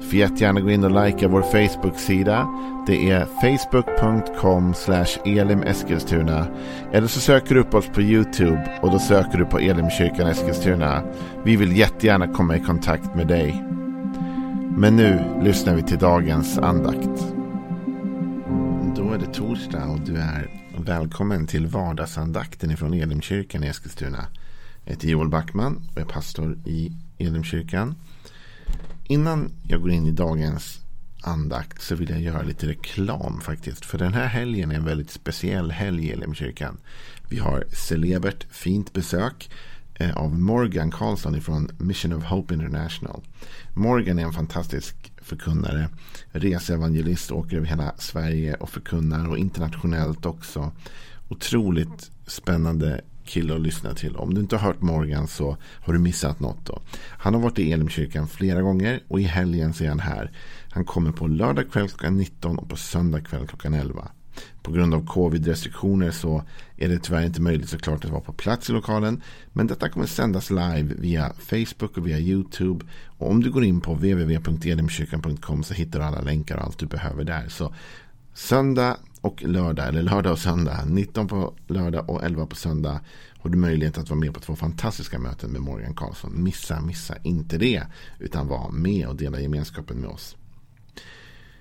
Du får jättegärna gå in och likea vår Facebook-sida. Det är facebook.com elimeskilstuna. Eller så söker du upp oss på YouTube och då söker du på Elimkyrkan Eskilstuna. Vi vill jättegärna komma i kontakt med dig. Men nu lyssnar vi till dagens andakt. Då är det torsdag och du är välkommen till vardagsandakten ifrån Elimkyrkan i Eskilstuna. Jag heter Joel Backman och är pastor i Elimkyrkan. Innan jag går in i dagens andakt så vill jag göra lite reklam faktiskt. För den här helgen är en väldigt speciell helg i Elimkyrkan. Vi har celebert fint besök eh, av Morgan Karlsson från Mission of Hope International. Morgan är en fantastisk förkunnare, reseevangelist, åker över hela Sverige och förkunnar och internationellt också. Otroligt spännande kille att lyssna till. Om du inte har hört Morgan så har du missat något. Då. Han har varit i Elimkyrkan flera gånger och i helgen så är han här. Han kommer på lördag kväll klockan 19 och på söndag kväll klockan 11. På grund av covid-restriktioner så är det tyvärr inte möjligt såklart att vara på plats i lokalen. Men detta kommer sändas live via Facebook och via YouTube. Och om du går in på www.elimkyrkan.com så hittar du alla länkar och allt du behöver där. Så söndag och lördag, eller lördag och söndag. 19 på lördag och 11 på söndag har du möjlighet att vara med på två fantastiska möten med Morgan Karlsson. Missa, missa inte det. Utan var med och dela gemenskapen med oss.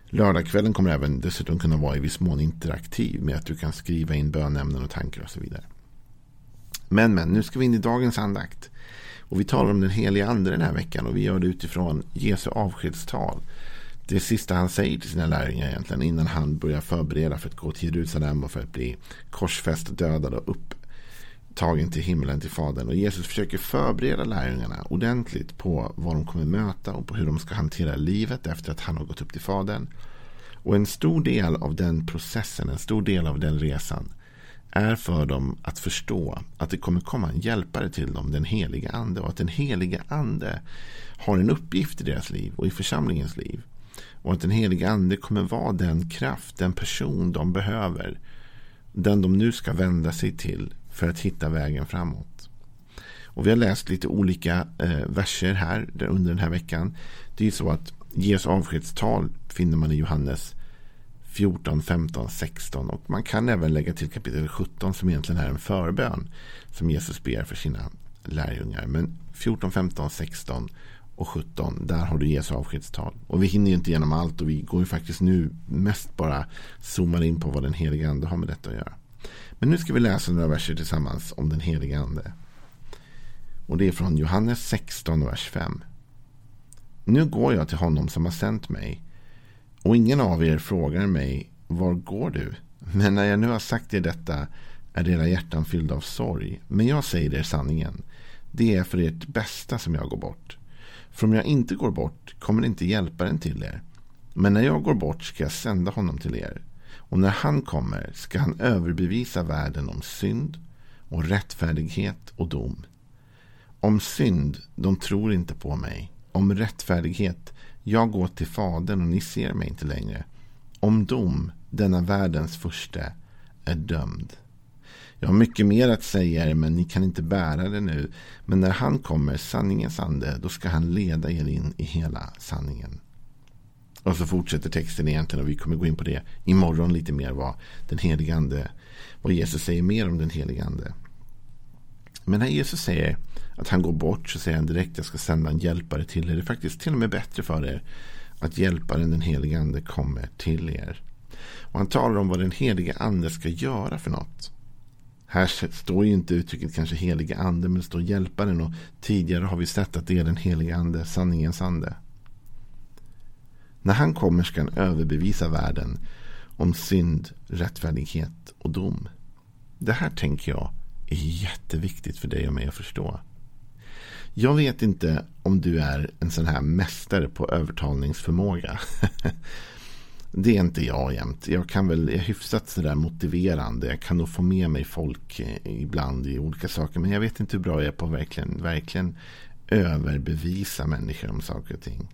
Lördagskvällen kommer även dessutom kunna vara i viss mån interaktiv med att du kan skriva in bönämnen och tankar och så vidare. Men, men, nu ska vi in i dagens andakt. Och vi talar om den heliga ande den här veckan och vi gör det utifrån Jesu avskedstal det sista han säger till sina lärjungar egentligen innan han börjar förbereda för att gå till Jerusalem och för att bli korsfäst, dödad och upptagen till himlen till Fadern. Och Jesus försöker förbereda lärjungarna ordentligt på vad de kommer möta och på hur de ska hantera livet efter att han har gått upp till Fadern. Och en stor del av den processen, en stor del av den resan är för dem att förstå att det kommer komma en hjälpare till dem, den heliga ande. Och att den heliga ande har en uppgift i deras liv och i församlingens liv. Och att den helige ande kommer vara den kraft, den person de behöver. Den de nu ska vända sig till för att hitta vägen framåt. Och vi har läst lite olika eh, verser här under den här veckan. Det är så att Jesu avskedstal finner man i Johannes 14, 15, 16 och man kan även lägga till kapitel 17 som egentligen är en förbön som Jesus ber för sina lärjungar. Men 14, 15, 16 och 17. Där har du Jesu avskedstal. Och vi hinner ju inte igenom allt och vi går ju faktiskt nu mest bara zoomar in på vad den heliga ande har med detta att göra. Men nu ska vi läsa några verser tillsammans om den heliga ande. Och det är från Johannes 16, vers 5. Nu går jag till honom som har sänt mig. Och ingen av er frågar mig, var går du? Men när jag nu har sagt er detta är era hjärtan fyllda av sorg. Men jag säger er sanningen. Det är för ert bästa som jag går bort. För om jag inte går bort kommer inte hjälparen till er. Men när jag går bort ska jag sända honom till er. Och när han kommer ska han överbevisa världen om synd och rättfärdighet och dom. Om synd, de tror inte på mig. Om rättfärdighet, jag går till Fadern och ni ser mig inte längre. Om dom, denna världens första, är dömd. Jag har mycket mer att säga er, men ni kan inte bära det nu. Men när han kommer, sanningens ande, då ska han leda er in i hela sanningen. Och så fortsätter texten egentligen och vi kommer gå in på det imorgon lite mer vad den helige ande, vad Jesus säger mer om den helige ande. Men när Jesus säger att han går bort så säger han direkt att jag ska sända en hjälpare till er. Det är faktiskt till och med bättre för er att hjälparen den helige ande kommer till er. Och han talar om vad den helige ande ska göra för något. Här står ju inte uttrycket kanske heliga ande, men det står hjälparen. Och tidigare har vi sett att det är den heliga ande, sanningens ande. När han kommer ska han överbevisa världen om synd, rättfärdighet och dom. Det här tänker jag är jätteviktigt för dig och mig att förstå. Jag vet inte om du är en sån här mästare på övertalningsförmåga. det är inte jag jämt. Jag kan väl, jag är hyfsat sådär motiverande. Jag kan nog få med mig folk ibland i olika saker. Men jag vet inte hur bra jag är på att verkligen, verkligen överbevisa människor om saker och ting.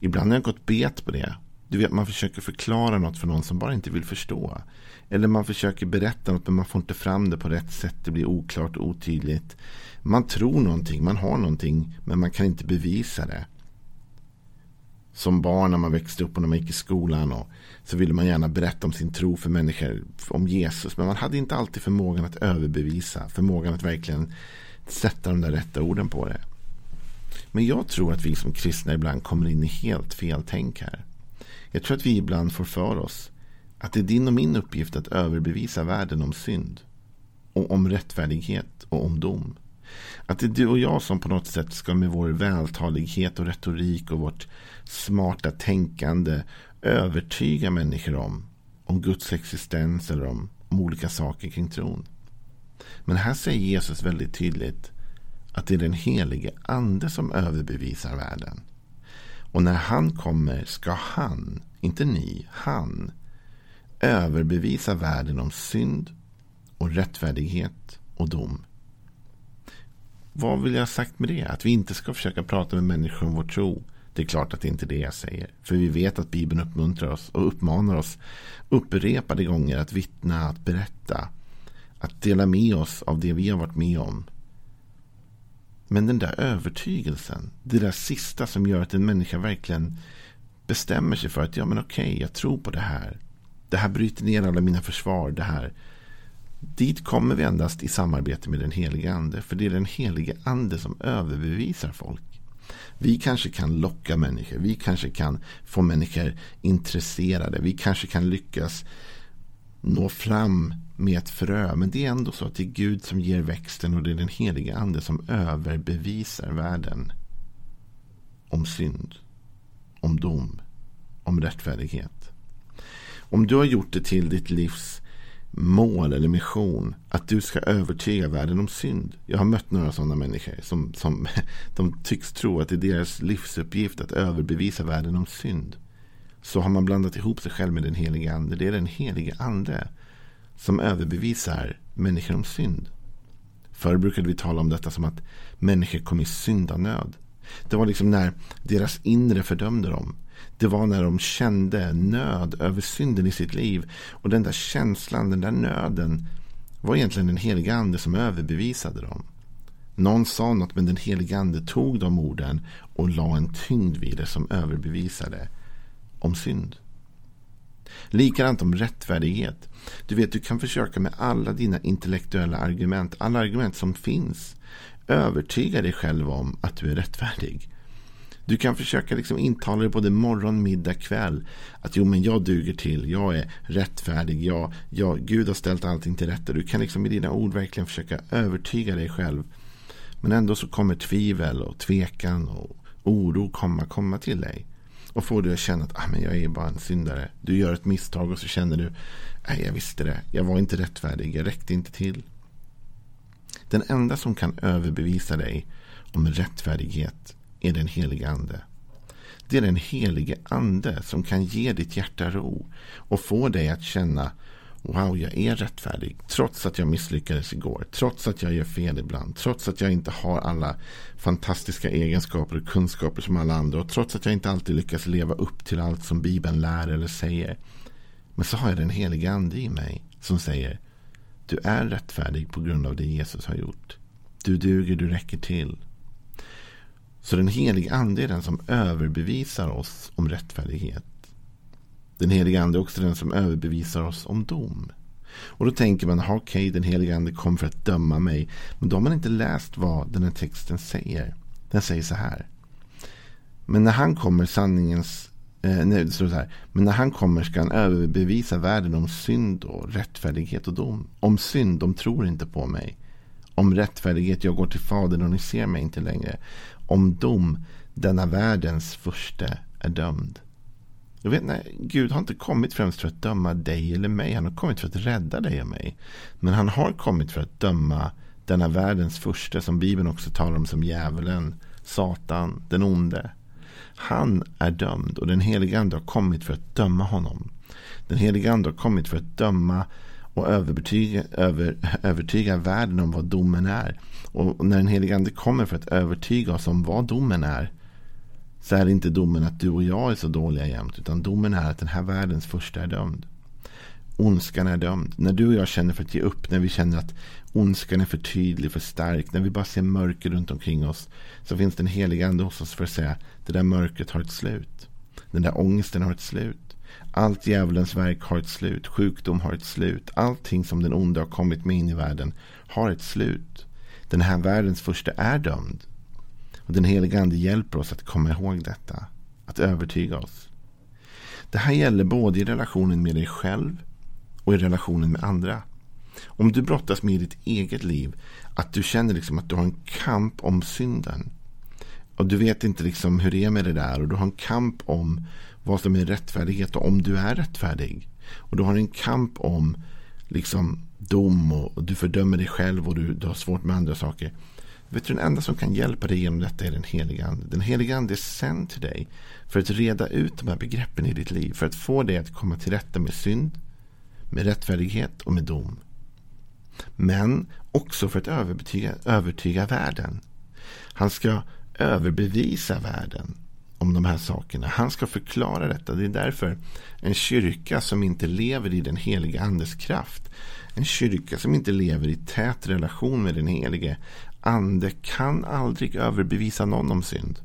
Ibland har jag gått bet på det. Du vet, man försöker förklara något för någon som bara inte vill förstå. Eller man försöker berätta något men man får inte fram det på rätt sätt. Det blir oklart och otydligt. Man tror någonting, man har någonting men man kan inte bevisa det. Som barn när man växte upp och när man gick i skolan och så ville man gärna berätta om sin tro för människor om Jesus. Men man hade inte alltid förmågan att överbevisa. Förmågan att verkligen sätta de där rätta orden på det. Men jag tror att vi som kristna ibland kommer in i helt fel tänk här. Jag tror att vi ibland får för oss att det är din och min uppgift att överbevisa världen om synd. Och om rättfärdighet och om dom. Att det är du och jag som på något sätt ska med vår vältalighet och retorik och vårt smarta tänkande övertyga människor om, om Guds existens eller om, om olika saker kring tron. Men här säger Jesus väldigt tydligt att det är den helige ande som överbevisar världen. Och när han kommer ska han, inte ni, han överbevisa världen om synd och rättfärdighet och dom. Vad vill jag ha sagt med det? Att vi inte ska försöka prata med människor om vår tro. Det är klart att det inte är det jag säger. För vi vet att Bibeln uppmuntrar oss och uppmanar oss upprepade gånger att vittna, att berätta. Att dela med oss av det vi har varit med om. Men den där övertygelsen, det där sista som gör att en människa verkligen bestämmer sig för att ja men okej, jag tror på det här. Det här bryter ner alla mina försvar. Det här. Dit kommer vi endast i samarbete med den helige ande. För det är den helige ande som överbevisar folk. Vi kanske kan locka människor. Vi kanske kan få människor intresserade. Vi kanske kan lyckas nå fram med ett frö. Men det är ändå så att det är Gud som ger växten och det är den heliga ande som överbevisar världen. Om synd. Om dom. Om rättfärdighet. Om du har gjort det till ditt livs mål eller mission att du ska övertyga världen om synd. Jag har mött några sådana människor som, som de tycks tro att det är deras livsuppgift att överbevisa världen om synd. Så har man blandat ihop sig själv med den helige ande. Det är den helige ande som överbevisar människor om synd. Förr brukade vi tala om detta som att människor kom i syndanöd. Det var liksom när deras inre fördömde dem. Det var när de kände nöd över synden i sitt liv. Och den där känslan, den där nöden var egentligen den heliga ande som överbevisade dem. Någon sa något men den heliga ande tog de orden och la en tyngd vid det som överbevisade om synd. Likadant om rättfärdighet. Du vet, du kan försöka med alla dina intellektuella argument, alla argument som finns, övertyga dig själv om att du är rättfärdig. Du kan försöka liksom intala dig både morgon, middag, kväll. Att jo, men jag duger till. Jag är rättfärdig. Jag, jag, Gud har ställt allting till rätta. Du kan liksom med dina ord verkligen försöka övertyga dig själv. Men ändå så kommer tvivel och tvekan och oro komma, komma till dig. Och får dig att känna att ah, men jag är bara en syndare. Du gör ett misstag och så känner du. Nej, jag visste det. Jag var inte rättfärdig. Jag räckte inte till. Den enda som kan överbevisa dig om rättfärdighet är den helige ande. Det är den helige ande som kan ge ditt hjärta ro och få dig att känna Wow, jag är rättfärdig. Trots att jag misslyckades igår. Trots att jag gör fel ibland. Trots att jag inte har alla fantastiska egenskaper och kunskaper som alla andra. Och trots att jag inte alltid lyckas leva upp till allt som Bibeln lär eller säger. Men så har jag den helige ande i mig som säger Du är rättfärdig på grund av det Jesus har gjort. Du duger, du räcker till. Så den helige ande är den som överbevisar oss om rättfärdighet. Den helige ande är också den som överbevisar oss om dom. Och då tänker man, okej, okay, den helige ande kom för att döma mig. Men då har man inte läst vad den här texten säger. Den säger så här. Men när han kommer sanningens Eh, nej, det står så här. Men när han kommer ska han överbevisa världen om synd och rättfärdighet och dom. Om synd, de tror inte på mig. Om rättfärdighet, jag går till Fadern och ni ser mig inte längre. Om dom, denna världens första är dömd. Jag vet, nej, Gud har inte kommit främst för att döma dig eller mig. Han har kommit för att rädda dig och mig. Men han har kommit för att döma denna världens första som Bibeln också talar om som djävulen, Satan, den onde. Han är dömd och den helige ande har kommit för att döma honom. Den helige ande har kommit för att döma och övertyga, över, övertyga världen om vad domen är. Och när den helige ande kommer för att övertyga oss om vad domen är så är det inte domen att du och jag är så dåliga jämt. Utan domen är att den här världens första är dömd. Ondskan är dömd. När du och jag känner för att ge upp, när vi känner att ondskan är för tydlig, för stark, när vi bara ser mörker runt omkring oss, så finns den helige ande hos oss för att säga det där mörkret har ett slut. Den där ångesten har ett slut. Allt djävulens verk har ett slut. Sjukdom har ett slut. Allting som den onde har kommit med in i världen har ett slut. Den här världens första är dömd. Och den heliga ande hjälper oss att komma ihåg detta. Att övertyga oss. Det här gäller både i relationen med dig själv och i relationen med andra. Om du brottas med i ditt eget liv, att du känner liksom att du har en kamp om synden. Och du vet inte liksom hur det är med det där. Och du har en kamp om vad som är rättfärdighet och om du är rättfärdig. Och du har en kamp om liksom dom och, du fördömer dig själv och du, du har svårt med andra saker. Vet du, den enda som kan hjälpa dig genom detta är den heliga ande. Den heliga ande är sänd till dig för att reda ut de här begreppen i ditt liv. För att få dig att komma till rätta med synd, med rättfärdighet och med dom. Men också för att övertyga, övertyga världen. Han ska överbevisa världen om de här sakerna. Han ska förklara detta. Det är därför en kyrka som inte lever i den heliga andes kraft. En kyrka som inte lever i tät relation med den helige ande kan aldrig överbevisa någon om synd.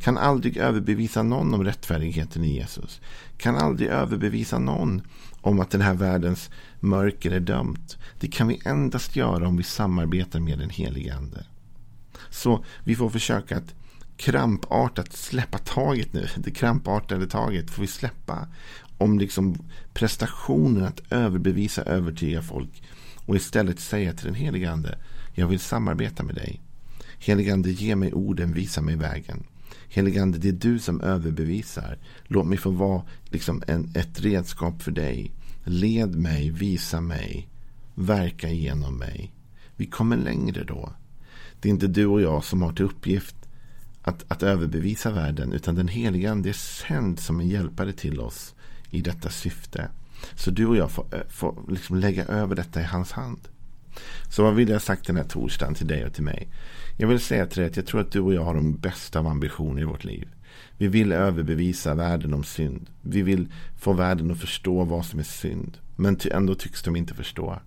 Kan aldrig överbevisa någon om rättfärdigheten i Jesus. Kan aldrig överbevisa någon om att den här världens mörker är dömt. Det kan vi endast göra om vi samarbetar med den helige ande. Så vi får försöka att krampartat släppa taget nu. Det krampartade taget får vi släppa. Om liksom prestationen att överbevisa, övertyga folk. Och istället säga till den helige ande. Jag vill samarbeta med dig. Helige ande, ge mig orden, visa mig vägen. Helige ande, det är du som överbevisar. Låt mig få vara liksom en, ett redskap för dig. Led mig, visa mig, verka genom mig. Vi kommer längre då. Det är inte du och jag som har till uppgift att, att överbevisa världen. Utan den helige ande är sänd som en hjälpare till oss i detta syfte. Så du och jag får, eh, får liksom lägga över detta i hans hand. Så vad vill jag ha sagt den här torsdagen till dig och till mig? Jag vill säga till dig att jag tror att du och jag har de bästa av ambitioner i vårt liv. Vi vill överbevisa världen om synd. Vi vill få världen att förstå vad som är synd. Men ändå tycks de inte förstå.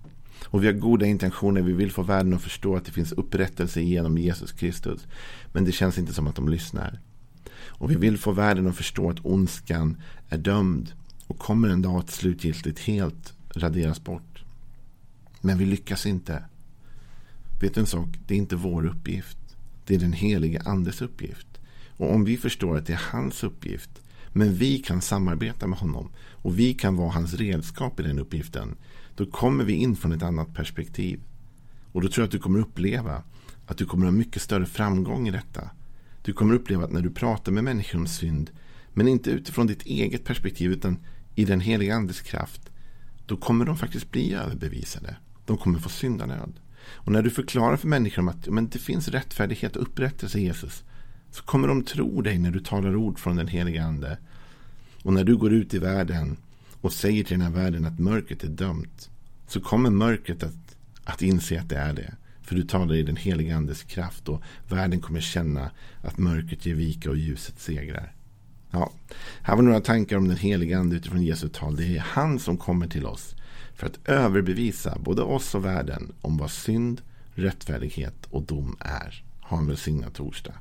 Och vi har goda intentioner. Vi vill få världen att förstå att det finns upprättelse genom Jesus Kristus. Men det känns inte som att de lyssnar. Och vi vill få världen att förstå att ondskan är dömd. Och kommer en dag att slutgiltigt helt raderas bort. Men vi lyckas inte. Vet du en sak? Det är inte vår uppgift. Det är den helige andes uppgift. Och om vi förstår att det är hans uppgift. Men vi kan samarbeta med honom. Och vi kan vara hans redskap i den uppgiften. Då kommer vi in från ett annat perspektiv. Och då tror jag att du kommer uppleva att du kommer ha mycket större framgång i detta. Du kommer uppleva att när du pratar med människor om synd. Men inte utifrån ditt eget perspektiv utan i den heliga andes kraft. Då kommer de faktiskt bli överbevisade. De kommer få syndanöd. Och när du förklarar för människor om att men det finns rättfärdighet och upprättelse i Jesus. Så kommer de tro dig när du talar ord från den helige ande. Och när du går ut i världen och säger till den här världen att mörkret är dömt. Så kommer mörkret att, att inse att det är det. För du talar i den helige andes kraft och världen kommer känna att mörkret ger vika och ljuset segrar. Ja, här var några tankar om den helige ande utifrån Jesu tal. Det är han som kommer till oss för att överbevisa både oss och världen om vad synd, rättfärdighet och dom är. Ha en välsignad torsdag.